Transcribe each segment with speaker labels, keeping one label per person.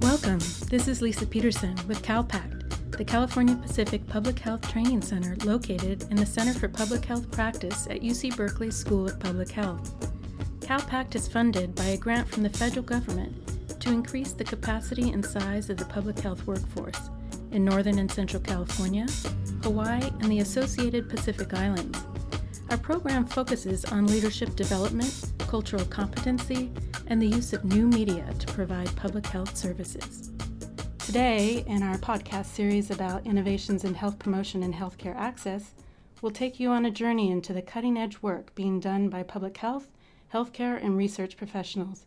Speaker 1: Welcome. This is Lisa Peterson with CalPACT, the California Pacific Public Health Training Center located in the Center for Public Health Practice at UC Berkeley School of Public Health. CalPACT is funded by a grant from the federal government to increase the capacity and size of the public health workforce in Northern and Central California, Hawaii, and the associated Pacific Islands. Our program focuses on leadership development, cultural competency, and the use of new media to provide public health services. Today, in our podcast series about innovations in health promotion and healthcare access, we'll take you on a journey into the cutting edge work being done by public health, healthcare, and research professionals.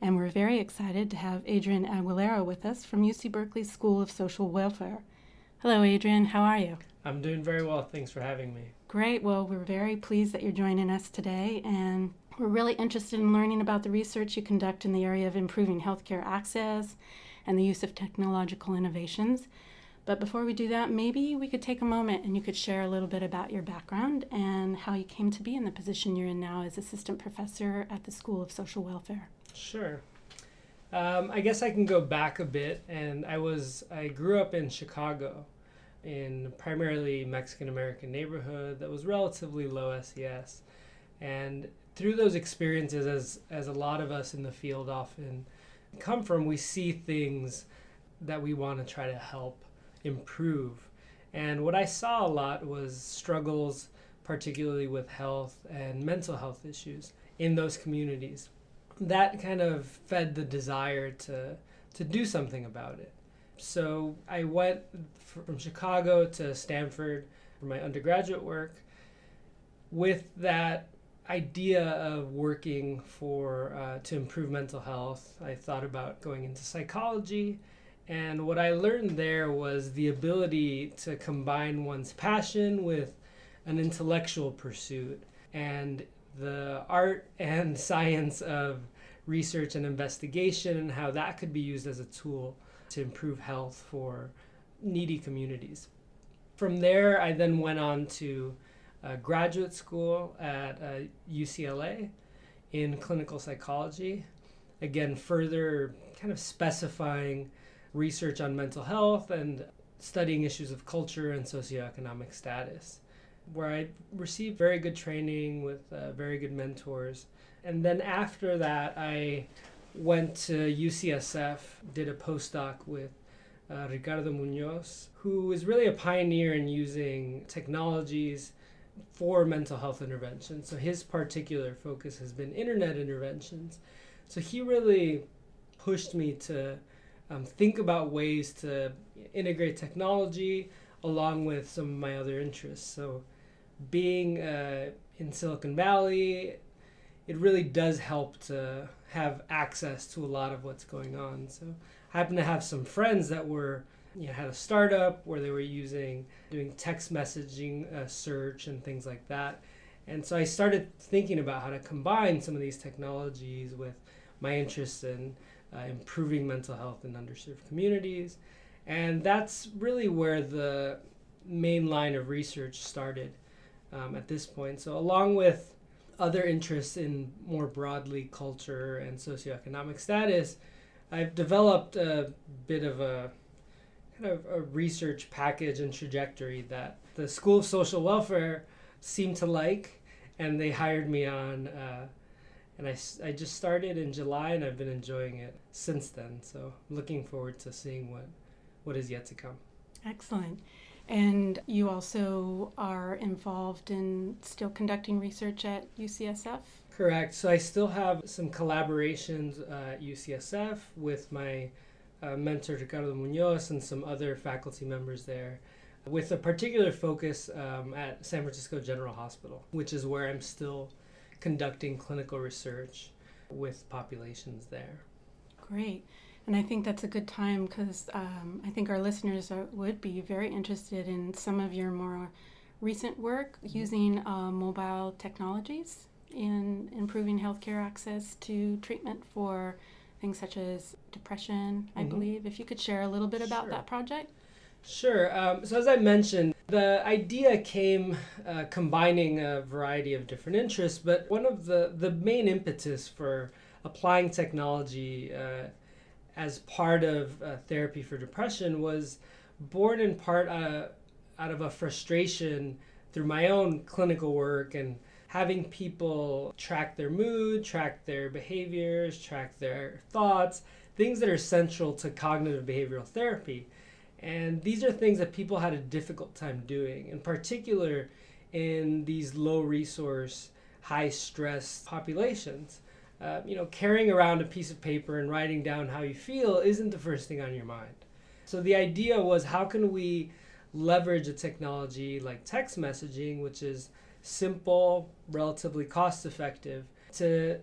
Speaker 1: And we're very excited to have Adrian Aguilera with us from UC Berkeley School of Social Welfare. Hello, Adrian. How are you?
Speaker 2: I'm doing very well. Thanks for having me.
Speaker 1: Great. Well, we're very pleased that you're joining us today, and we're really interested in learning about the research you conduct in the area of improving healthcare access and the use of technological innovations. But before we do that, maybe we could take a moment and you could share a little bit about your background and how you came to be in the position you're in now as assistant professor at the School of Social Welfare.
Speaker 2: Sure. Um, I guess I can go back a bit, and I was I grew up in Chicago, in primarily Mexican American neighborhood that was relatively low SES, and through those experiences, as as a lot of us in the field often come from, we see things that we want to try to help improve. And what I saw a lot was struggles, particularly with health and mental health issues in those communities. That kind of fed the desire to to do something about it. So I went from Chicago to Stanford for my undergraduate work with that idea of working for uh, to improve mental health i thought about going into psychology and what i learned there was the ability to combine one's passion with an intellectual pursuit and the art and science of research and investigation and how that could be used as a tool to improve health for needy communities from there i then went on to graduate school at uh, UCLA in clinical psychology. Again, further kind of specifying research on mental health and studying issues of culture and socioeconomic status, where I received very good training with uh, very good mentors. And then after that, I went to UCSF, did a postdoc with uh, Ricardo Munoz, who is really a pioneer in using technologies for mental health interventions. So his particular focus has been internet interventions. So he really pushed me to um, think about ways to integrate technology along with some of my other interests. So being uh, in Silicon Valley, it really does help to have access to a lot of what's going on. So I happen to have some friends that were you know, had a startup where they were using doing text messaging uh, search and things like that. And so I started thinking about how to combine some of these technologies with my interests in uh, improving mental health in underserved communities. And that's really where the main line of research started um, at this point. So, along with other interests in more broadly culture and socioeconomic status, I've developed a bit of a kind of a research package and trajectory that the School of Social Welfare seemed to like, and they hired me on. Uh, and I, I just started in July, and I've been enjoying it since then. So looking forward to seeing what what is yet to come.
Speaker 1: Excellent. And you also are involved in still conducting research at UCSF?
Speaker 2: Correct. So I still have some collaborations uh, at UCSF with my uh, mentor Ricardo Munoz and some other faculty members there, with a particular focus um, at San Francisco General Hospital, which is where I'm still conducting clinical research with populations there.
Speaker 1: Great. And I think that's a good time because um, I think our listeners are, would be very interested in some of your more recent work mm-hmm. using uh, mobile technologies in improving healthcare access to treatment for things such as depression, I mm-hmm. believe. If you could share a little bit about
Speaker 2: sure.
Speaker 1: that project.
Speaker 2: Sure. Um, so, as I mentioned, the idea came uh, combining a variety of different interests, but one of the, the main impetus for applying technology uh, as part of uh, therapy for depression was born in part uh, out of a frustration through my own clinical work and having people track their mood, track their behaviors, track their thoughts, things that are central to cognitive behavioral therapy. And these are things that people had a difficult time doing, in particular in these low resource, high stress populations. Uh, you know, carrying around a piece of paper and writing down how you feel isn't the first thing on your mind. So the idea was how can we leverage a technology like text messaging, which is simple, relatively cost effective, to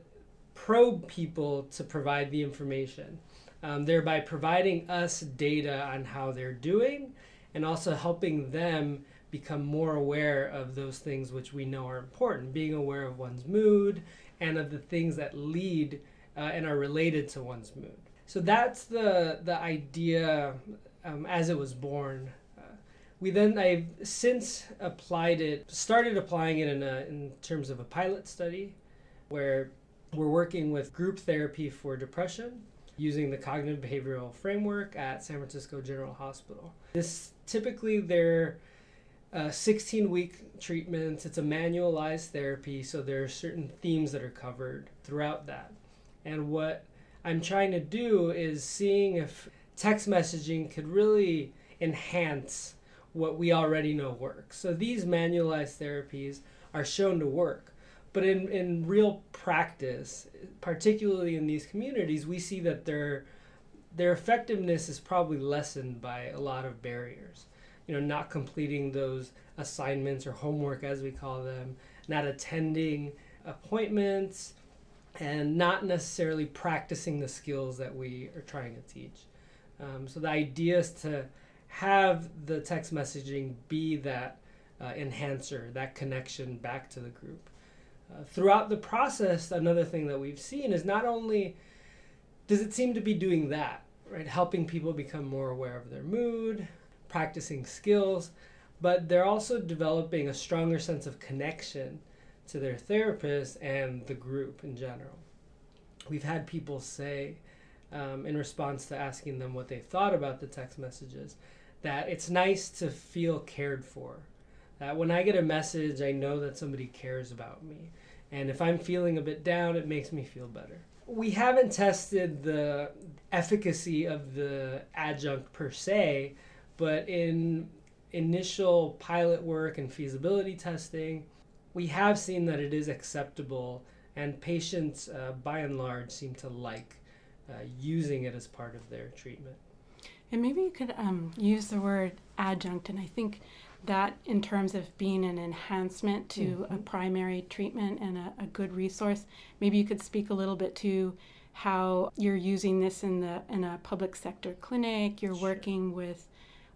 Speaker 2: probe people to provide the information, um, thereby providing us data on how they're doing and also helping them become more aware of those things which we know are important, being aware of one's mood and of the things that lead uh, and are related to one's mood. So that's the the idea um, as it was born we then I've since applied it, started applying it in a, in terms of a pilot study, where we're working with group therapy for depression using the cognitive behavioral framework at San Francisco General Hospital. This typically they're uh, 16 week treatments. It's a manualized therapy, so there are certain themes that are covered throughout that. And what I'm trying to do is seeing if text messaging could really enhance what we already know works. So these manualized therapies are shown to work. But in, in real practice, particularly in these communities, we see that their their effectiveness is probably lessened by a lot of barriers. You know, not completing those assignments or homework as we call them, not attending appointments, and not necessarily practicing the skills that we are trying to teach. Um, so the idea is to have the text messaging be that uh, enhancer, that connection back to the group. Uh, throughout the process, another thing that we've seen is not only does it seem to be doing that, right, helping people become more aware of their mood, practicing skills, but they're also developing a stronger sense of connection to their therapist and the group in general. We've had people say, um, in response to asking them what they thought about the text messages, that it's nice to feel cared for. That when I get a message, I know that somebody cares about me. And if I'm feeling a bit down, it makes me feel better. We haven't tested the efficacy of the adjunct per se, but in initial pilot work and feasibility testing, we have seen that it is acceptable, and patients, uh, by and large, seem to like uh, using it as part of their treatment.
Speaker 1: And maybe you could um, use the word adjunct, and I think that in terms of being an enhancement to mm-hmm. a primary treatment and a, a, good resource, maybe you could speak a little bit to how you're using this in the in a public sector clinic. You're sure. working with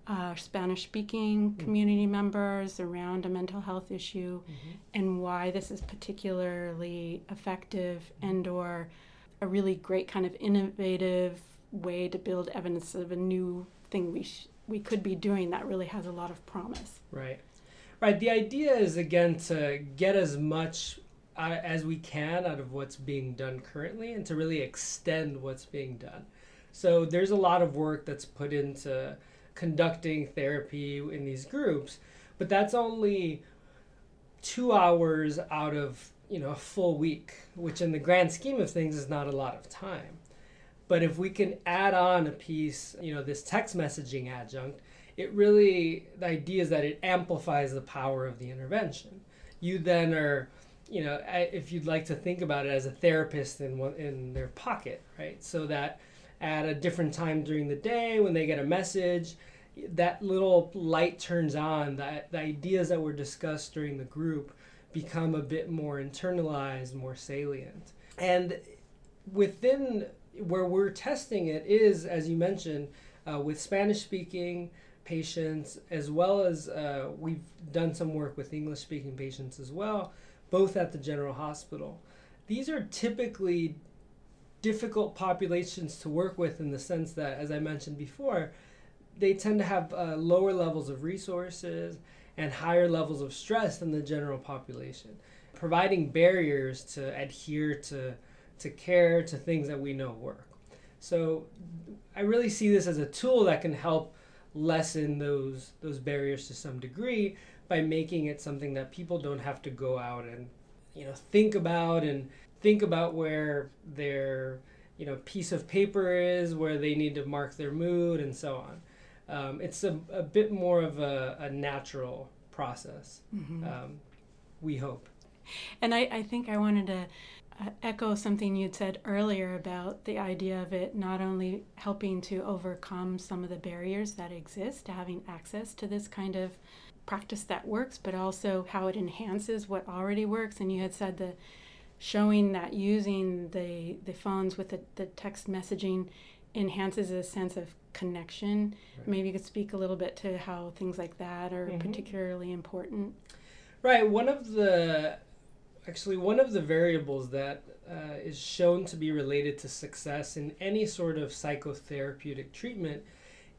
Speaker 1: uh, Spanish-speaking mm-hmm. community members around a mental health issue, mm-hmm. and why this is particularly effective mm-hmm. and/or a really great kind of innovative way to build evidence of a new thing we sh- we could be doing that really has a lot of promise.
Speaker 2: Right. Right. The idea is again to get as much uh, as we can out of what's being done currently and to really extend what's being done. So there's a lot of work that's put into conducting therapy in these groups, but that's only 2 hours out of, you know, a full week, which in the grand scheme of things is not a lot of time. But if we can add on a piece, you know, this text messaging adjunct, it really, the idea is that it amplifies the power of the intervention. You then are, you know, if you'd like to think about it as a therapist in, one, in their pocket, right? So that at a different time during the day when they get a message, that little light turns on, that the ideas that were discussed during the group become a bit more internalized, more salient. And within where we're testing it is, as you mentioned, uh, with Spanish speaking patients, as well as uh, we've done some work with English speaking patients as well, both at the General Hospital. These are typically difficult populations to work with in the sense that, as I mentioned before, they tend to have uh, lower levels of resources and higher levels of stress than the general population, providing barriers to adhere to, to care, to things that we know work. So I really see this as a tool that can help lessen those those barriers to some degree by making it something that people don't have to go out and you know think about and think about where their you know piece of paper is where they need to mark their mood and so on um, it's a, a bit more of a, a natural process mm-hmm. um, we hope
Speaker 1: and I, I think i wanted to uh, echo something you'd said earlier about the idea of it not only helping to overcome some of the barriers that exist to having access to this kind of practice that works, but also how it enhances what already works. And you had said the showing that using the, the phones with the, the text messaging enhances a sense of connection. Right. Maybe you could speak a little bit to how things like that are mm-hmm. particularly important.
Speaker 2: Right. One of the actually one of the variables that uh, is shown to be related to success in any sort of psychotherapeutic treatment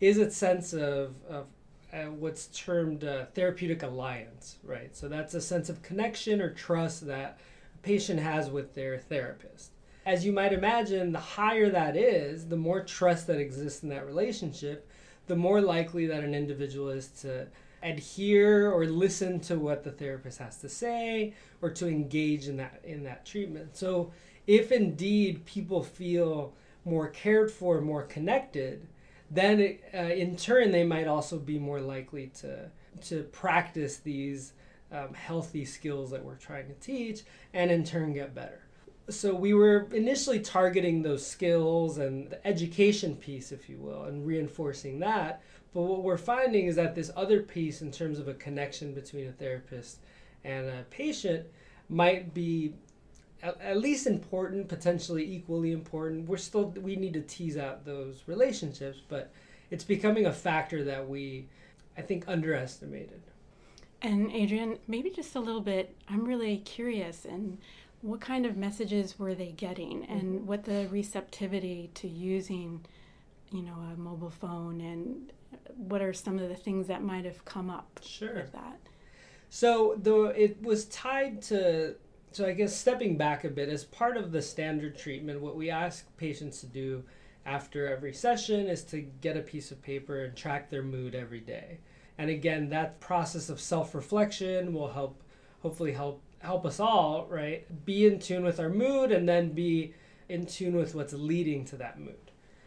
Speaker 2: is a sense of, of uh, what's termed uh, therapeutic alliance, right? So that's a sense of connection or trust that patient has with their therapist. As you might imagine, the higher that is, the more trust that exists in that relationship, the more likely that an individual is to adhere or listen to what the therapist has to say or to engage in that in that treatment. So if indeed people feel more cared for, more connected, then it, uh, in turn they might also be more likely to to practice these um, healthy skills that we're trying to teach and in turn get better so we were initially targeting those skills and the education piece if you will and reinforcing that but what we're finding is that this other piece in terms of a connection between a therapist and a patient might be at, least important, potentially equally important. We're still we need to tease out those relationships, but it's becoming a factor that we, I think, underestimated.
Speaker 1: And Adrian, maybe just a little bit. I'm really curious, and what kind of messages were they getting, and mm-hmm. what the receptivity to using, you know, a mobile phone, and what are some of the things that might have come up
Speaker 2: sure.
Speaker 1: with that?
Speaker 2: So the it was tied to so I guess stepping back a bit, as part of the standard treatment, what we ask patients to do after every session is to get a piece of paper and track their mood every day. And again, that process of self-reflection will help hopefully help help us all, right? Be in tune with our mood and then be in tune with what's leading to that mood.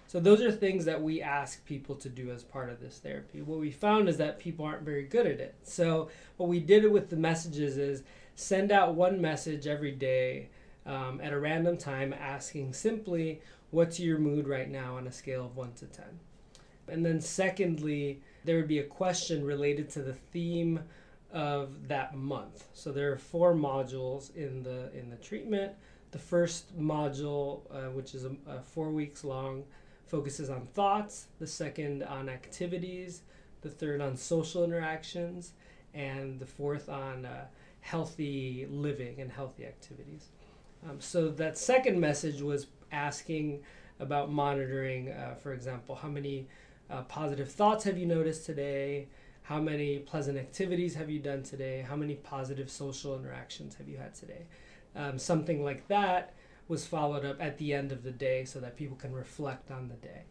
Speaker 2: So those are things that we ask people to do as part of this therapy. What we found is that people aren't very good at it. So what we did with the messages is send out one message every day um, at a random time asking simply, What's your mood right now on a scale of 1 to 10? And then, secondly, there would be a question related to the theme of that month. So there are four modules in the in the treatment. The first module, uh, which is a, a four weeks long, focuses on thoughts. The second on activities. The third on social interactions, and the fourth on uh, healthy living and healthy activities. Um, so that second message was asking about monitoring, uh, for example, how many uh, positive thoughts have you noticed today? How many pleasant activities have you done today? How many positive social interactions have you had today? Um, something like that was followed up at the end of the day so that people can reflect on the day.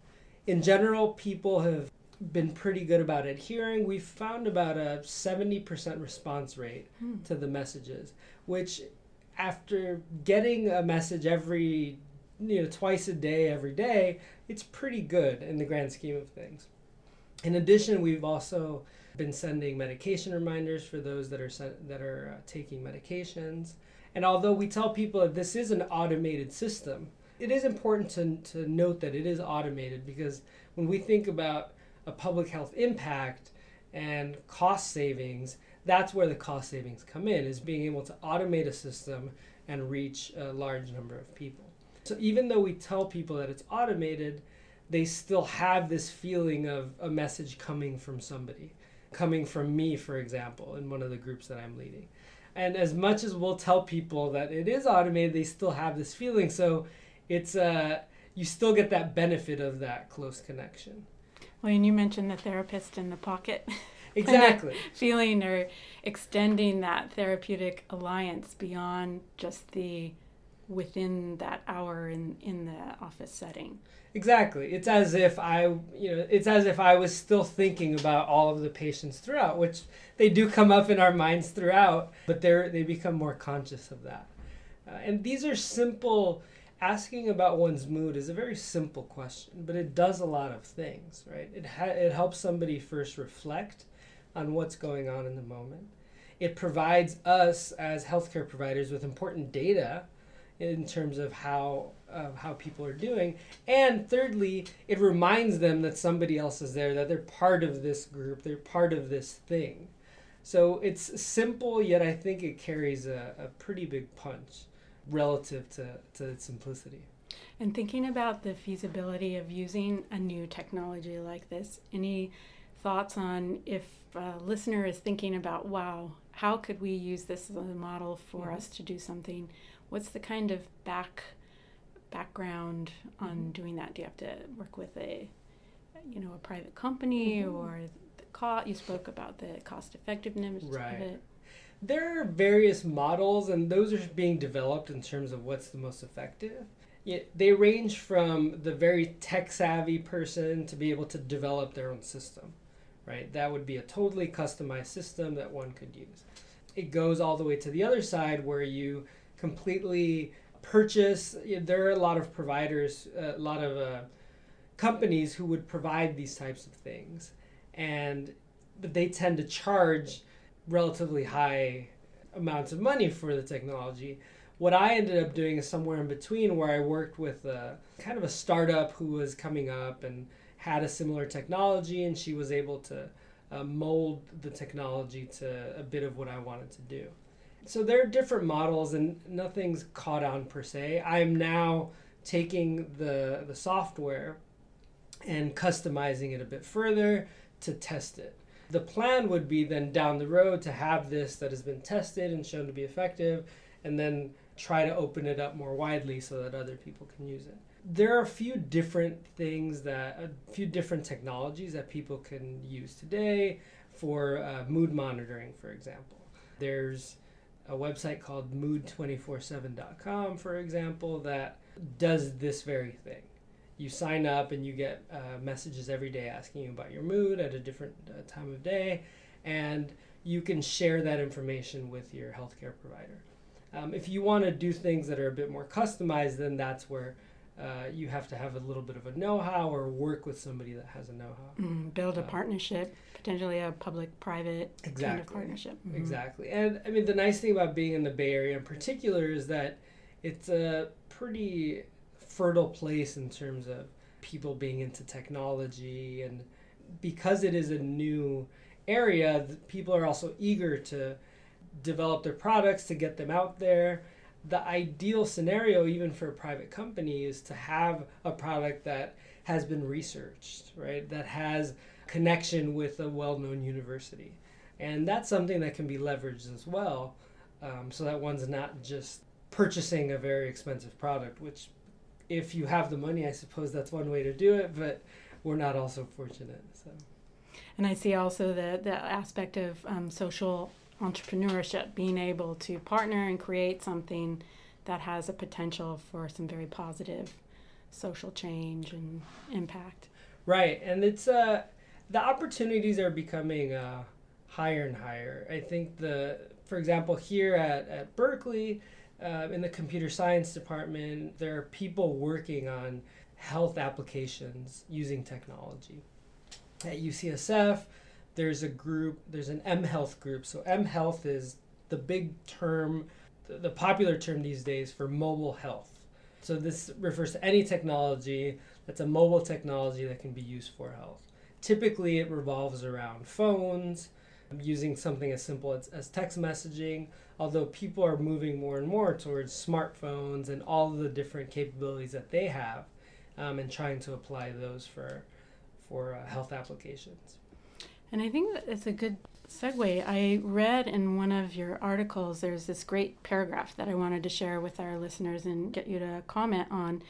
Speaker 2: In general, people have been pretty good about adhering. We've found about a 70% response rate hmm. to the messages, which after getting a message every you know twice a day every day, it's pretty good in the grand scheme of things. In addition, we've also been sending medication reminders for those that are that are uh, taking medications. And although we tell people that this is an automated system, it is important to, to note that it is automated because when we think about a public health impact and cost savings, that's where the cost savings come in, is being able to automate a system and reach a large number of people. So even though we tell people that it's automated, they still have this feeling of a message coming from somebody, coming from me, for example, in one of the groups that I'm leading. And as much as we'll tell people that it is automated, they still have this feeling. So it's uh, you still get that benefit of that close connection.
Speaker 1: Well, and you mentioned the therapist in the pocket.
Speaker 2: Exactly.
Speaker 1: feeling or extending that therapeutic alliance beyond just the within that hour in, in the office setting.
Speaker 2: Exactly. It's as if I, you know, it's as if I was still thinking about all of the patients throughout, which they do come up in our minds throughout, but they're they become more conscious of that. Uh, and these are simple. Asking about one's mood is a very simple question, but it does a lot of things, right? It ha- it helps somebody first reflect on what's going on in the moment. It provides us as healthcare providers with important data in terms of how uh, how people are doing, and thirdly, it reminds them that somebody else is there, that they're part of this group, they're part of this thing. So it's simple, yet I think it carries a, a pretty big punch relative to, to its simplicity.
Speaker 1: And thinking about the feasibility of using a new technology like this, any thoughts on if a listener is thinking about, wow, how could we use this as a model for mm-hmm. us to do something? What's the kind of back background on mm-hmm. doing that? Do you have to work with a, you know, a private company mm-hmm. or the cost? You spoke about the cost effectiveness right. of it.
Speaker 2: There are various models, and those are being developed in terms of what's the most effective. they range from the very tech savvy person to be able to develop their own system right? That would be a totally customized system that one could use. It goes all the way to the other side where you completely purchase. There are a lot of providers, a lot of uh, companies who would provide these types of things, and but they tend to charge relatively high amounts of money for the technology. What I ended up doing is somewhere in between, where I worked with a, kind of a startup who was coming up and had a similar technology, and she was able to uh, mold the technology to a bit of what I wanted to do. So there are different models, and nothing's caught on per se. I'm now taking the the software and customizing it a bit further to test it. The plan would be then down the road to have this that has been tested and shown to be effective, and then try to open it up more widely so that other people can use it there are a few different things that a few different technologies that people can use today for uh, mood monitoring for example there's a website called mood247.com for example that does this very thing. You sign up and you get uh, messages every day asking you about your mood at a different uh, time of day and you can share that information with your healthcare provider. Um, if you want to do things that are a bit more customized then that's where uh, you have to have a little bit of a know-how or work with somebody that has a know-how.
Speaker 1: Mm, build a uh, partnership, potentially a public-private exactly. kind of partnership.
Speaker 2: Mm-hmm. Exactly, and I mean the nice thing about being in the Bay Area in particular is that it's a pretty fertile place in terms of people being into technology, and because it is a new area, people are also eager to develop their products to get them out there the ideal scenario, even for a private company, is to have a product that has been researched, right? That has connection with a well-known university, and that's something that can be leveraged as well, um, so that one's not just purchasing a very expensive product. Which, if you have the money, I suppose that's one way to do it, but we're not also fortunate. So.
Speaker 1: And I see also the the aspect of um, social entrepreneurship, being able to partner and create something that has a potential for some very positive social change and impact.
Speaker 2: Right, and it's uh, the opportunities are becoming uh, higher and higher. I think the, for example, here at at Berkeley, uh, in the computer science department, there are people working on health applications using technology. At UCSF, there's a group, there's an M Health group. So M Health is the big term, the, popular term these days for mobile health. So this refers to any technology that's a mobile technology that can be used for health. Typically, it revolves around phones, using something as simple as, as text messaging, although people are moving more and more towards smartphones and all the different capabilities that they have um, and trying to apply those for, for uh, health applications.
Speaker 1: And I think that it's a good segue. I read in one of your articles, there's this great paragraph that I wanted to share with our listeners and get you to comment on.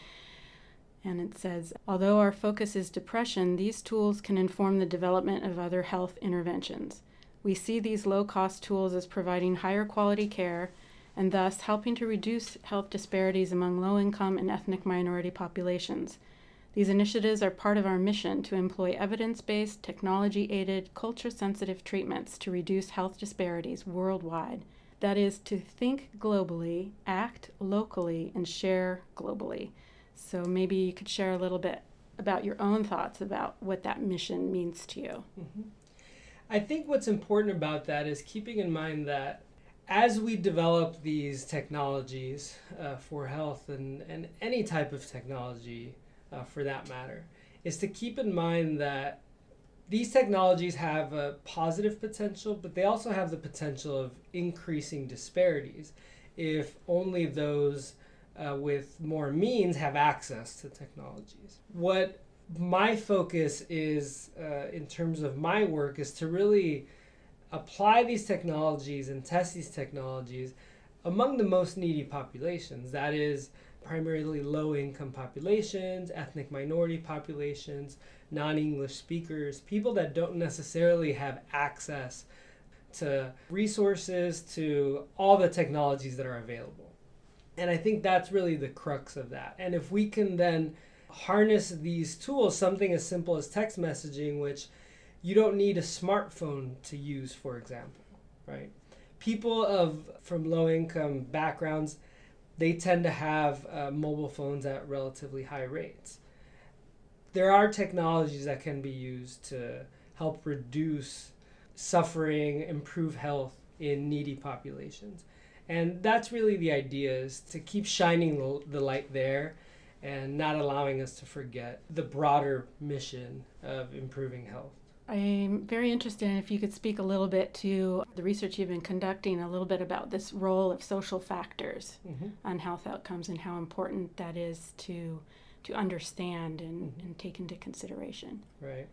Speaker 1: And it says, although our focus is depression, these tools can inform the development of other health interventions. We see these low cost tools as providing higher quality care and thus helping to reduce health disparities among low income and ethnic minority populations. These initiatives are part of our mission to employ evidence based, technology aided, culture sensitive treatments to reduce health disparities worldwide. That is, to think globally, act locally, and share globally. So maybe you could share a little bit about your own thoughts about what that mission means to you.
Speaker 2: Mm-hmm. I think what's important about that is keeping in mind that as we develop these technologies uh, for health and, and any type of technology uh, for that matter, is to keep in mind that these technologies have a positive potential, but they also have the potential of increasing disparities if only those uh, with more means have access to technologies. What my focus is uh, in terms of my work is to really apply these technologies and test these technologies among the most needy populations. That is, primarily low income populations, ethnic minority populations, non English speakers, people that don't necessarily have access to resources, to all the technologies that are available. And I think that's really the crux of that. And if we can then harness these tools, something as simple as text messaging, which you don't need a smartphone to use, for example, right? People of from low income backgrounds, they tend to have uh, mobile phones at relatively high rates. There are technologies that can be used to help reduce suffering, improve health in needy populations. And that's really the idea is to keep shining the light there and not allowing us to forget the broader mission of improving health.
Speaker 1: I'm very interested in if you could speak a little bit to the research you've been conducting, a little bit about this role of social factors mm-hmm. on health outcomes and how important that is to to understand and, mm-hmm. and take into consideration.
Speaker 2: Right.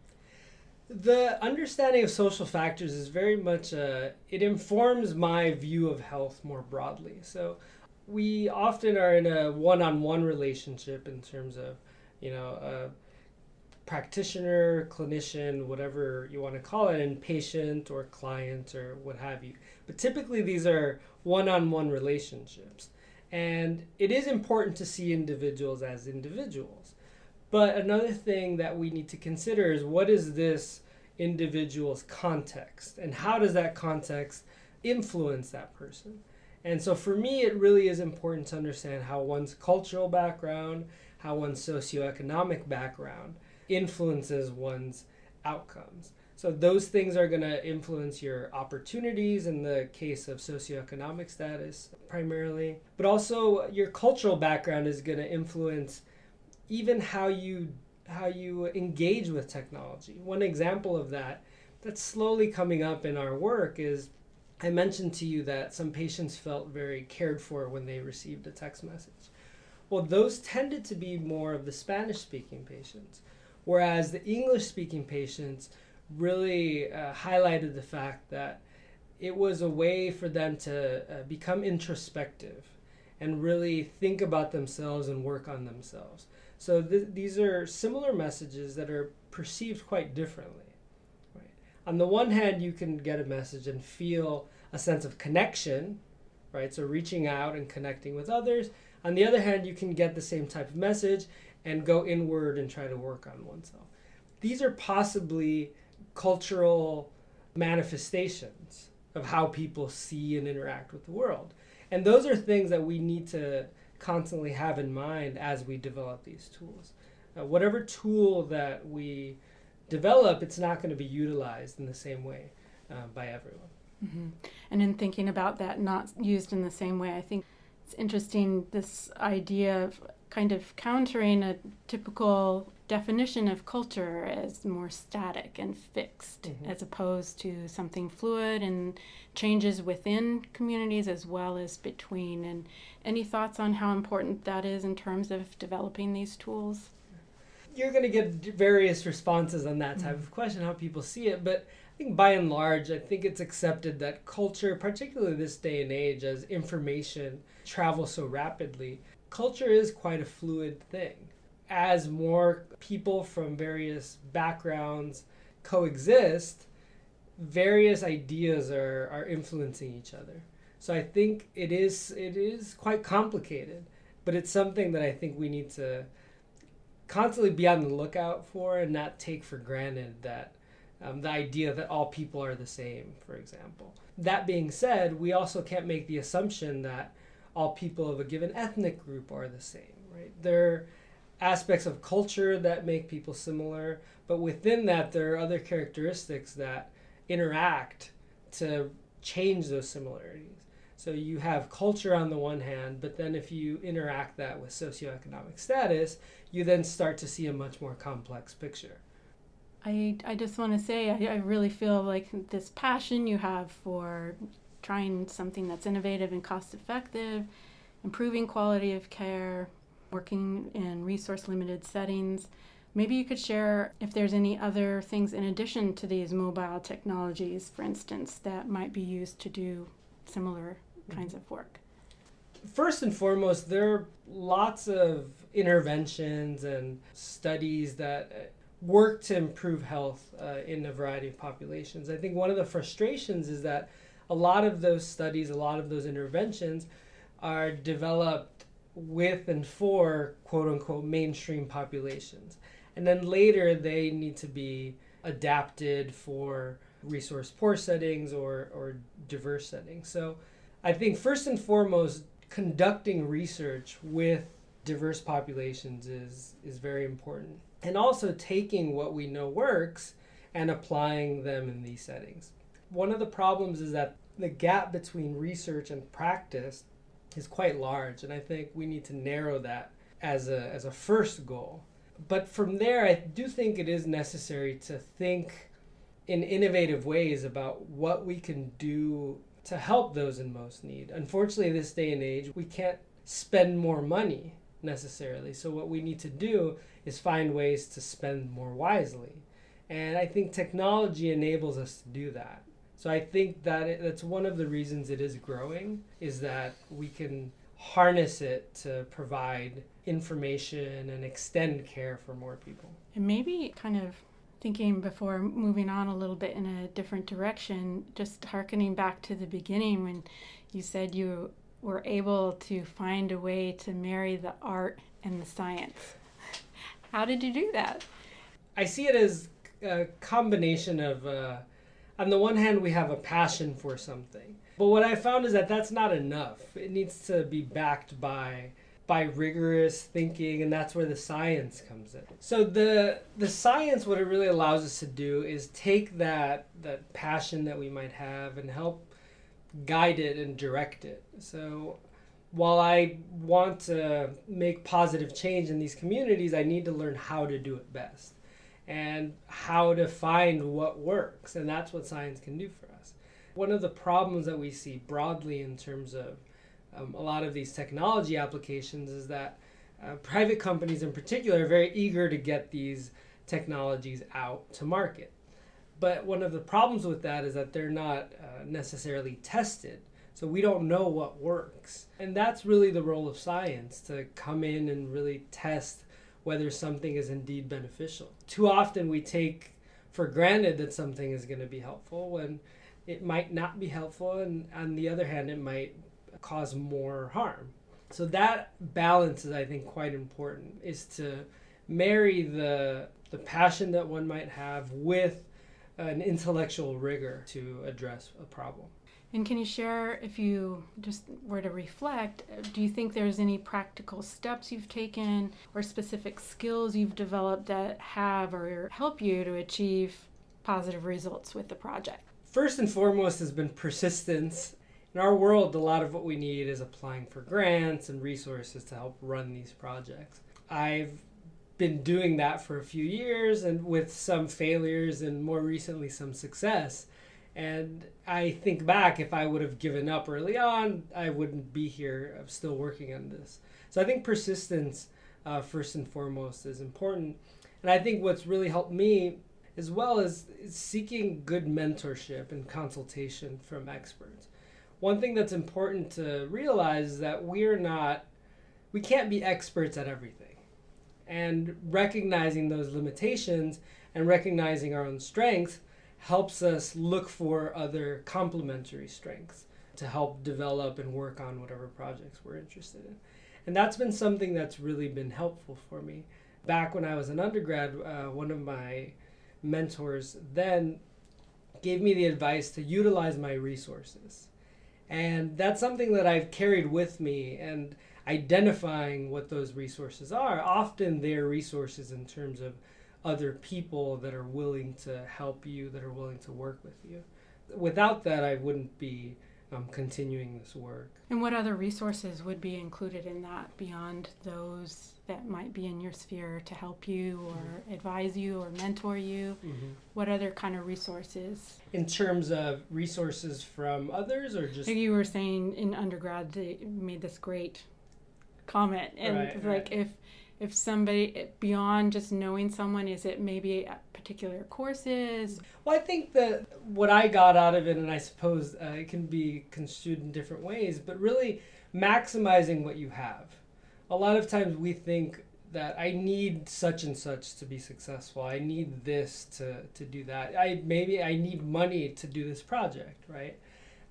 Speaker 2: The understanding of social factors is very much uh, it informs my view of health more broadly. So we often are in a one-on-one relationship in terms of you know. Uh, practitioner, clinician, whatever you want to call it, and patient or client or what have you. But typically, these are one on one relationships. And it is important to see individuals as individuals. But another thing that we need to consider is what is this individual's context and how does that context influence that person? And so for me, it really is important to understand how one's cultural background, how one's socioeconomic background influences one's outcomes. So those things are going to influence your opportunities in the case of socioeconomic status primarily, but also your cultural background is going to influence even how you how you engage with technology. One example of that that's slowly coming up in our work is I mentioned to you that some patients felt very cared for when they received a text message. Well, those tended to be more of the Spanish speaking patients. Whereas the English speaking patients really uh, highlighted the fact that it was a way for them to uh, become introspective and really think about themselves and work on themselves. So th- these are similar messages that are perceived quite differently. Right? On the one hand, you can get a message and feel a sense of connection, right? So reaching out and connecting with others. On the other hand, you can get the same type of message and go inward and try to work on oneself. These are possibly cultural manifestations of how people see and interact with the world. And those are things that we need to constantly have in mind as we develop these tools. Uh, whatever tool that we develop, it's not going to be utilized in the same way uh, by everyone.
Speaker 1: Mm-hmm. And in thinking about that, not used in the same way, I think it's interesting this idea of kind of countering a typical definition of culture as more static and fixed mm-hmm. as opposed to something fluid and changes within communities as well as between and any thoughts on how important that is in terms of developing these tools
Speaker 2: you're going to get various responses on that type mm-hmm. of question how people see it but I think by and large, I think it's accepted that culture, particularly this day and age, as information travels so rapidly, culture is quite a fluid thing. as more people from various backgrounds coexist, various ideas are, are influencing each other. So I think it is it is quite complicated, but it's something that I think we need to constantly be on the lookout for and not take for granted that um, the idea that all people are the same, for example. That being said, we also can't make the assumption that all people of a given ethnic group are the same, right? There are aspects of culture that make people similar, but within that, there are other characteristics that interact to change those similarities. So you have culture on the one hand, but then if you interact that with socioeconomic status, you then start to see a much more complex picture.
Speaker 1: I, I just want to say, I, I really feel like this passion you have for trying something that's innovative and cost effective, improving quality of care, working in resource limited settings. Maybe you could share if there's any other things in addition to these mobile technologies, for instance, that might be used to do similar kinds of work.
Speaker 2: First and foremost, there are lots of interventions and studies that work to improve health uh, in a variety of populations. I think one of the frustrations is that a lot of those studies, a lot of those interventions are developed with and for quote unquote mainstream populations. And then later they need to be adapted for resource poor settings or, or diverse settings. So I think first and foremost, conducting research with diverse populations is, is very important and also taking what we know works and applying them in these settings. One of the problems is that the gap between research and practice is quite large, and I think we need to narrow that as a, as a first goal. But from there, I do think it is necessary to think in innovative ways about what we can do to help those in most need. Unfortunately, this day and age, we can't spend more money necessarily. So, what we need to do is find ways to spend more wisely. And I think technology enables us to do that. So, I think that it, that's one of the reasons it is growing is that we can harness it to provide information and extend care for more people.
Speaker 1: And maybe kind of thinking before moving on a little bit in a different direction, just harkening back to the beginning when you said you were able to find a way to marry the art and the science. How did you do that?
Speaker 2: I see it as a combination of, uh, on the one hand, we have a passion for something. But what I found is that that's not enough. It needs to be backed by by rigorous thinking and that's where the science comes in so the the science what it really allows us to do is take that that passion that we might have and help guide it and direct it. So while I want to make positive change in these communities, I need to learn how to do it best and how to find what works. And that's what science can do for us. One of the problems that we see broadly in terms of um, a lot of these technology applications is that uh, private companies in particular are very eager to get these technologies out to market. But one of the problems with that is that they're not uh, necessarily tested. So we don't know what works. And that's really the role of science to come in and really test whether something is indeed beneficial. Too often we take for granted that something is going to be helpful when it might not be helpful, and on the other hand, it might cause more harm. So that balance is, I think, quite important. Is to marry the the passion that one might have with an intellectual rigor to address a problem.
Speaker 1: And can you share, if you just were to reflect, do you think there's any practical steps you've taken or specific skills you've developed that have or help you to achieve positive results with the project?
Speaker 2: First and foremost has been persistence. In our world, a lot of what we need is applying for grants and resources to help run these projects. I've been doing that for a few years and with some failures and more recently some success. And I think back, if I would have given up early on, I wouldn't be here. I'm still working on this. So I think persistence, uh, first and foremost, is important. And I think what's really helped me as well is seeking good mentorship and consultation from experts. One thing that's important to realize is that we're not, we can't be experts at everything And recognizing those limitations and recognizing our own strengths helps us look for other complementary strengths to help develop and work on whatever projects we're interested in. And that's been something that's really been helpful for me. Back when I was an undergrad, uh, one of my mentors then gave me the advice to utilize my resources. And that's something that I've carried with me and identifying what those resources are. Often they're resources in terms of other people that are willing to help you, that are willing to work with you. Without that, I wouldn't be um, continuing this work.
Speaker 1: And what other resources would be included in that beyond those that might be in your sphere to help you or mm-hmm. advise you or mentor you? Mm-hmm. What other kind of resources?
Speaker 2: In terms of resources from others or just.
Speaker 1: Like you were saying in undergrad, they made this great comment. And right, like right. if if somebody beyond just knowing someone is it maybe particular courses?
Speaker 2: Well i think that what i got out of it and i suppose uh, it can be construed in different ways but really maximizing what you have. A lot of times we think that i need such and such to be successful. I need this to, to do that. I maybe i need money to do this project right?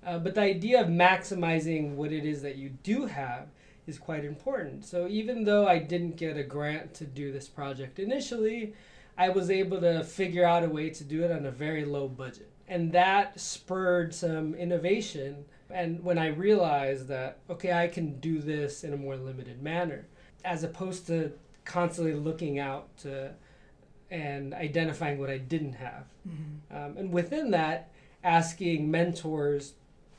Speaker 2: Uh, but the idea of maximizing what it is that you do have is quite important. So even though I didn't get a grant to do this project initially, I was able to figure out a way to do it on a very low budget. And that spurred some innovation. And when I realized that, okay, I can do this in a more limited manner, as opposed to constantly looking out to and identifying what I didn't have. Mm-hmm. Um, and within that, asking mentors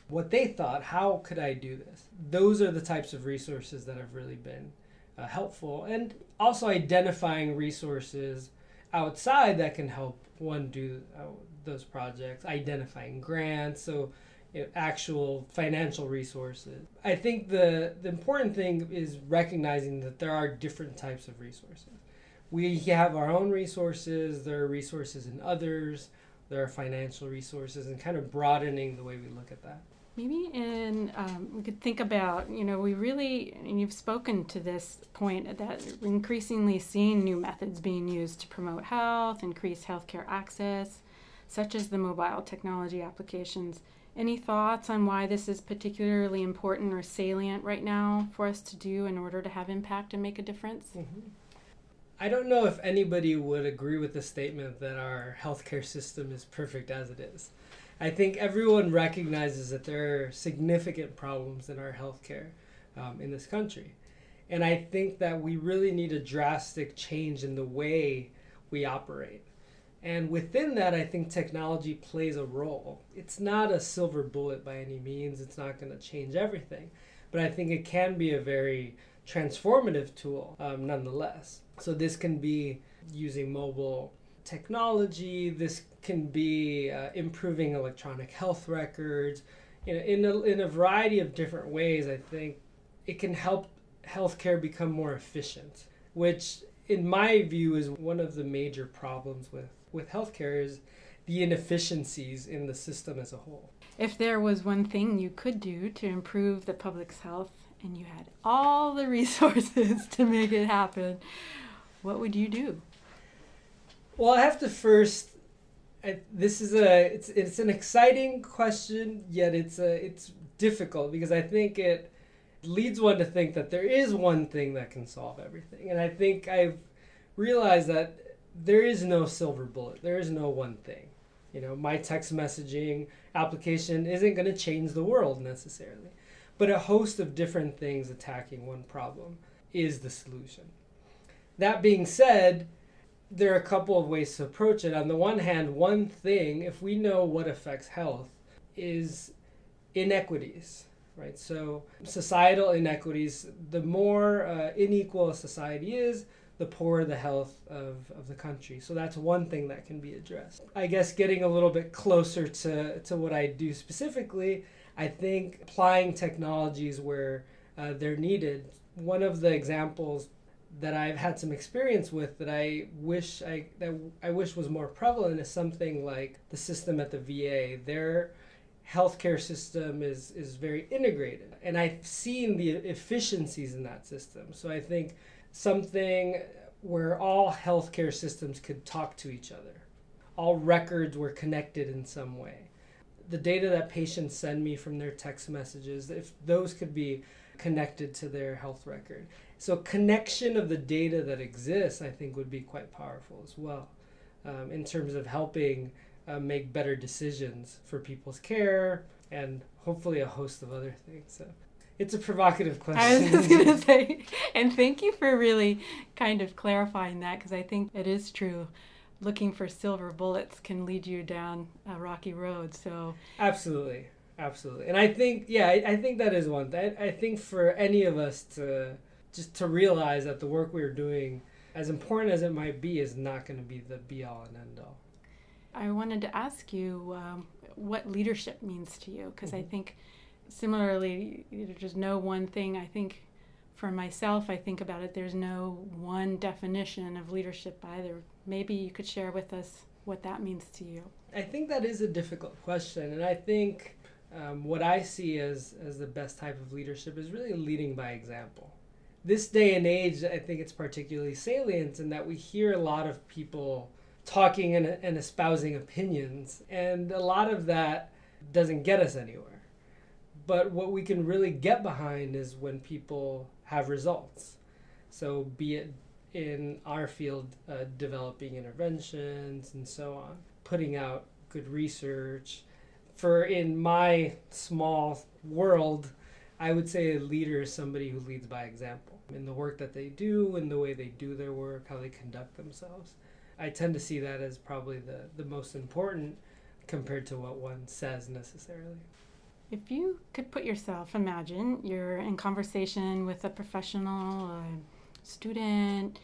Speaker 2: what they thought how could i do this? Those are the types of resources that have really been uh, helpful and also identifying resources outside that can help one do uh, those projects identifying grants so you know, actual financial resources. I think the the important thing is recognizing that there are different types of resources. We have our own resources there are resources in others there are financial resources and kind of broadening the way we look at that
Speaker 1: Maybe in um, we could think about you know we really and you've spoken to this point that increasingly seeing new methods being used to promote health, increase healthcare access, such as the mobile technology applications. Any thoughts on why this is particularly important or salient right now for us to do in order to have impact and make a difference? Mm-hmm.
Speaker 2: I don't know if anybody would agree with the statement that our healthcare system is perfect as it is. I think everyone recognizes that there are significant problems in our healthcare um, in this country. And I think that we really need a drastic change in the way we operate. And within that, I think technology plays a role. It's not a silver bullet by any means, it's not going to change everything. But I think it can be a very transformative tool um, nonetheless. So, this can be using mobile technology. This can be uh, improving electronic health records. You know, in a, in a variety of different ways, I think it can help healthcare become more efficient, which, in my view, is one of the major problems with, with healthcare is the inefficiencies in the system as a whole.
Speaker 1: If there was one thing you could do to improve the public's health and you had all the resources to make it happen, what would you do?
Speaker 2: Well, I have to first. I, this is a it's it's an exciting question, yet it's a it's difficult because I think it leads one to think that there is one thing that can solve everything, and I think I've realized that there is no silver bullet. There is no one thing. You know, my text messaging application isn't going to change the world necessarily, but a host of different things attacking one problem is the solution. That being said, there are a couple of ways to approach it. On the one hand, one thing, if we know what affects health, is inequities, right? So, societal inequities, the more uh, unequal a society is, the poorer the health of, of the country. So, that's one thing that can be addressed. I guess getting a little bit closer to, to what I do specifically, I think applying technologies where uh, they're needed. One of the examples that I've had some experience with that I wish I that I wish was more prevalent is something like the system at the VA. Their healthcare system is is very integrated, and I've seen the efficiencies in that system. So I think something where all healthcare systems could talk to each other. All records were connected in some way. The data that patients send me from their text messages, if those could be connected to their health record. So, connection of the data that exists, I think, would be quite powerful as well um, in terms of helping uh, make better decisions for people's care and hopefully a host of other things. So, it's a provocative question.
Speaker 1: I was just going to say, and thank you for really kind of clarifying that because I think it is true. Looking for silver bullets can lead you down a rocky road. So,
Speaker 2: absolutely. Absolutely. And I think, yeah, I, I think that is one thing. I, I think for any of us to just to realize that the work we're doing, as important as it might be, is not going to be the be all and end all.
Speaker 1: I wanted to ask you um, what leadership means to you because mm-hmm. I think similarly, there's no one thing. I think for myself, I think about it, there's no one definition of leadership either. Maybe you could share with us what that means to you.
Speaker 2: I think that is a difficult question. And I think um, what I see as, as the best type of leadership is really leading by example. This day and age, I think it's particularly salient in that we hear a lot of people talking and, and espousing opinions, and a lot of that doesn't get us anywhere but what we can really get behind is when people have results. So, be it in our field, uh, developing interventions and so on, putting out good research. For in my small world, I would say a leader is somebody who leads by example in the work that they do, in the way they do their work, how they conduct themselves. I tend to see that as probably the, the most important compared to what one says necessarily.
Speaker 1: If you could put yourself, imagine you're in conversation with a professional, a student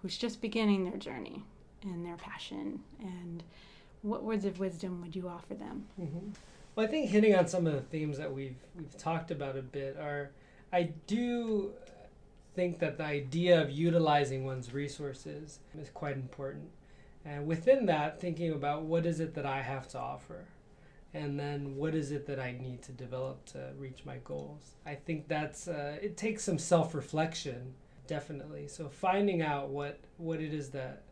Speaker 1: who's just beginning their journey and their passion, and what words of wisdom would you offer them?
Speaker 2: Mm-hmm. Well, I think hitting on some of the themes that we've we've talked about a bit are, I do think that the idea of utilizing one's resources is quite important, and within that, thinking about what is it that I have to offer and then what is it that I need to develop to reach my goals. I think that's uh, it takes some self reflection, definitely. So finding out what what it is that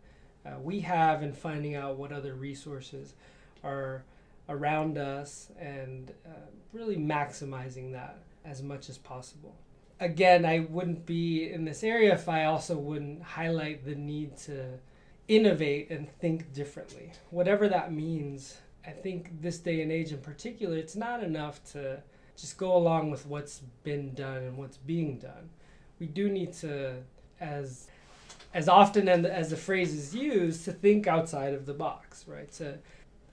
Speaker 2: uh, we have in finding out what other resources are around us and uh, really maximizing that as much as possible. Again, I wouldn't be in this area if I also wouldn't highlight the need to innovate and think differently, whatever that means I think this day and age in particular, it's not enough to just go along with what's been done and what's being done. We do need to, as as often as the phrase is used, to think outside of the box, right? So,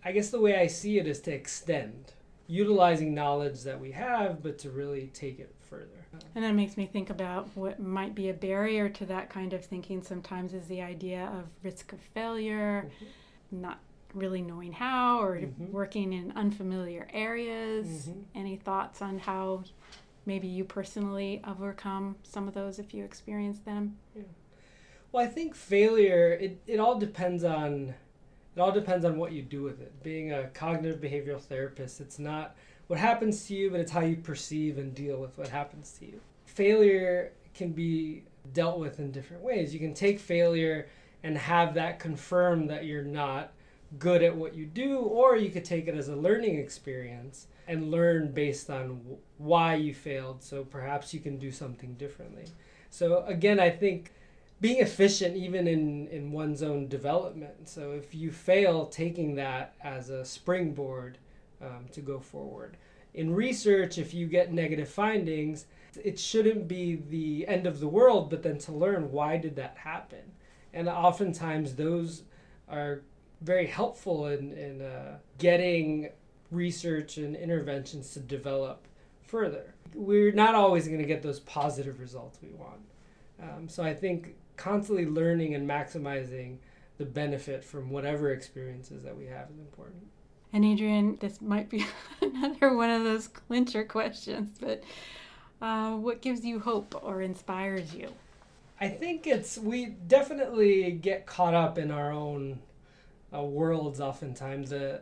Speaker 2: I guess the way I see it is to extend, utilizing knowledge that we have, but to really take it further.
Speaker 1: And that makes me think about what might be a barrier to that kind of thinking sometimes is the idea of risk of failure, mm-hmm. not really knowing how or mm-hmm. working in unfamiliar areas. Mm-hmm. Any thoughts on how maybe you personally overcome some of those if you experience them?
Speaker 2: Yeah. Well, I think failure it, it all depends on it all depends on what you do with it. Being a cognitive behavioral therapist, it's not what happens to you, but it's how you perceive and deal with what happens to you. Failure can be dealt with in different ways. You can take failure and have that confirm that you're not good at what you do, or you could take it as a learning experience and learn based on why you failed. So perhaps you can do something differently. So again, I think being efficient even in, in one's own development. So if you fail, taking that as a springboard um, to go forward. In research, if you get negative findings, it shouldn't be the end of the world, but then to learn why did that happen. And oftentimes those are very helpful in, in uh, getting research and interventions to develop further. We're not always going to get those positive results we want. Um, so I think constantly learning and maximizing the benefit from whatever experiences that we have is important.
Speaker 1: And Adrian, this might be another one of those clincher questions, but uh, what gives you hope or inspires you?
Speaker 2: I think it's we definitely get caught up in our own uh, worlds oftentimes the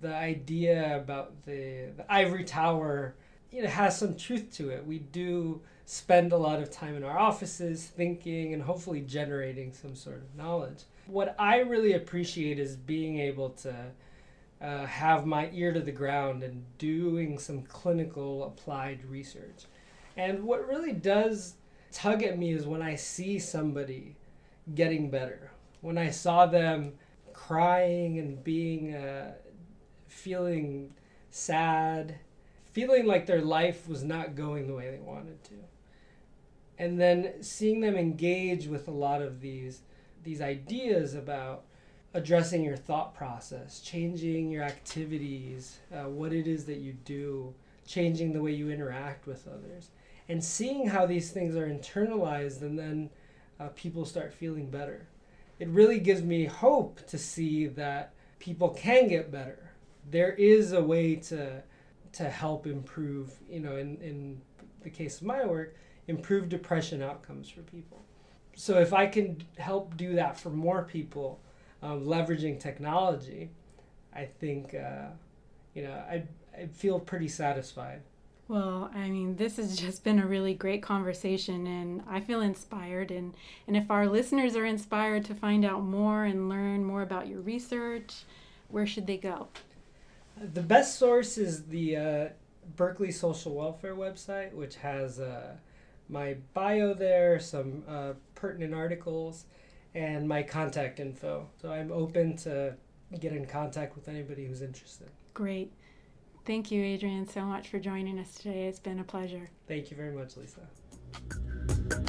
Speaker 2: the idea about the, the ivory tower you know has some truth to it we do spend a lot of time in our offices thinking and hopefully generating some sort of knowledge. What I really appreciate is being able to uh, have my ear to the ground and doing some clinical applied research. And what really does tug at me is when I see somebody getting better, when I saw them crying and being uh, feeling sad, feeling like their life was not going the way they wanted to. And then seeing them engage with a lot of these these ideas about addressing your thought process, changing your activities, uh, what it is that you do, changing the way you interact with others, and seeing how these things are internalized and then uh, people start feeling better. It really gives me hope to see that people can get better. There is a way to to help improve, you know, in, in the case of my work, improve depression outcomes for people. So if I can help do that for more people, um, leveraging technology, I think, uh, you know, I I feel pretty satisfied.
Speaker 1: Well, I mean, this has just been a really great conversation, and I feel inspired. And, and if our listeners are inspired to find out more and learn more about your research, where should they go?
Speaker 2: The best source is the uh, Berkeley Social Welfare website, which has uh, my bio there, some uh, pertinent articles, and my contact info. So I'm open to get in contact with anybody who's interested.
Speaker 1: Great. Thank you, Adrian, so much for joining us today. It's been a pleasure.
Speaker 2: Thank you very much, Lisa.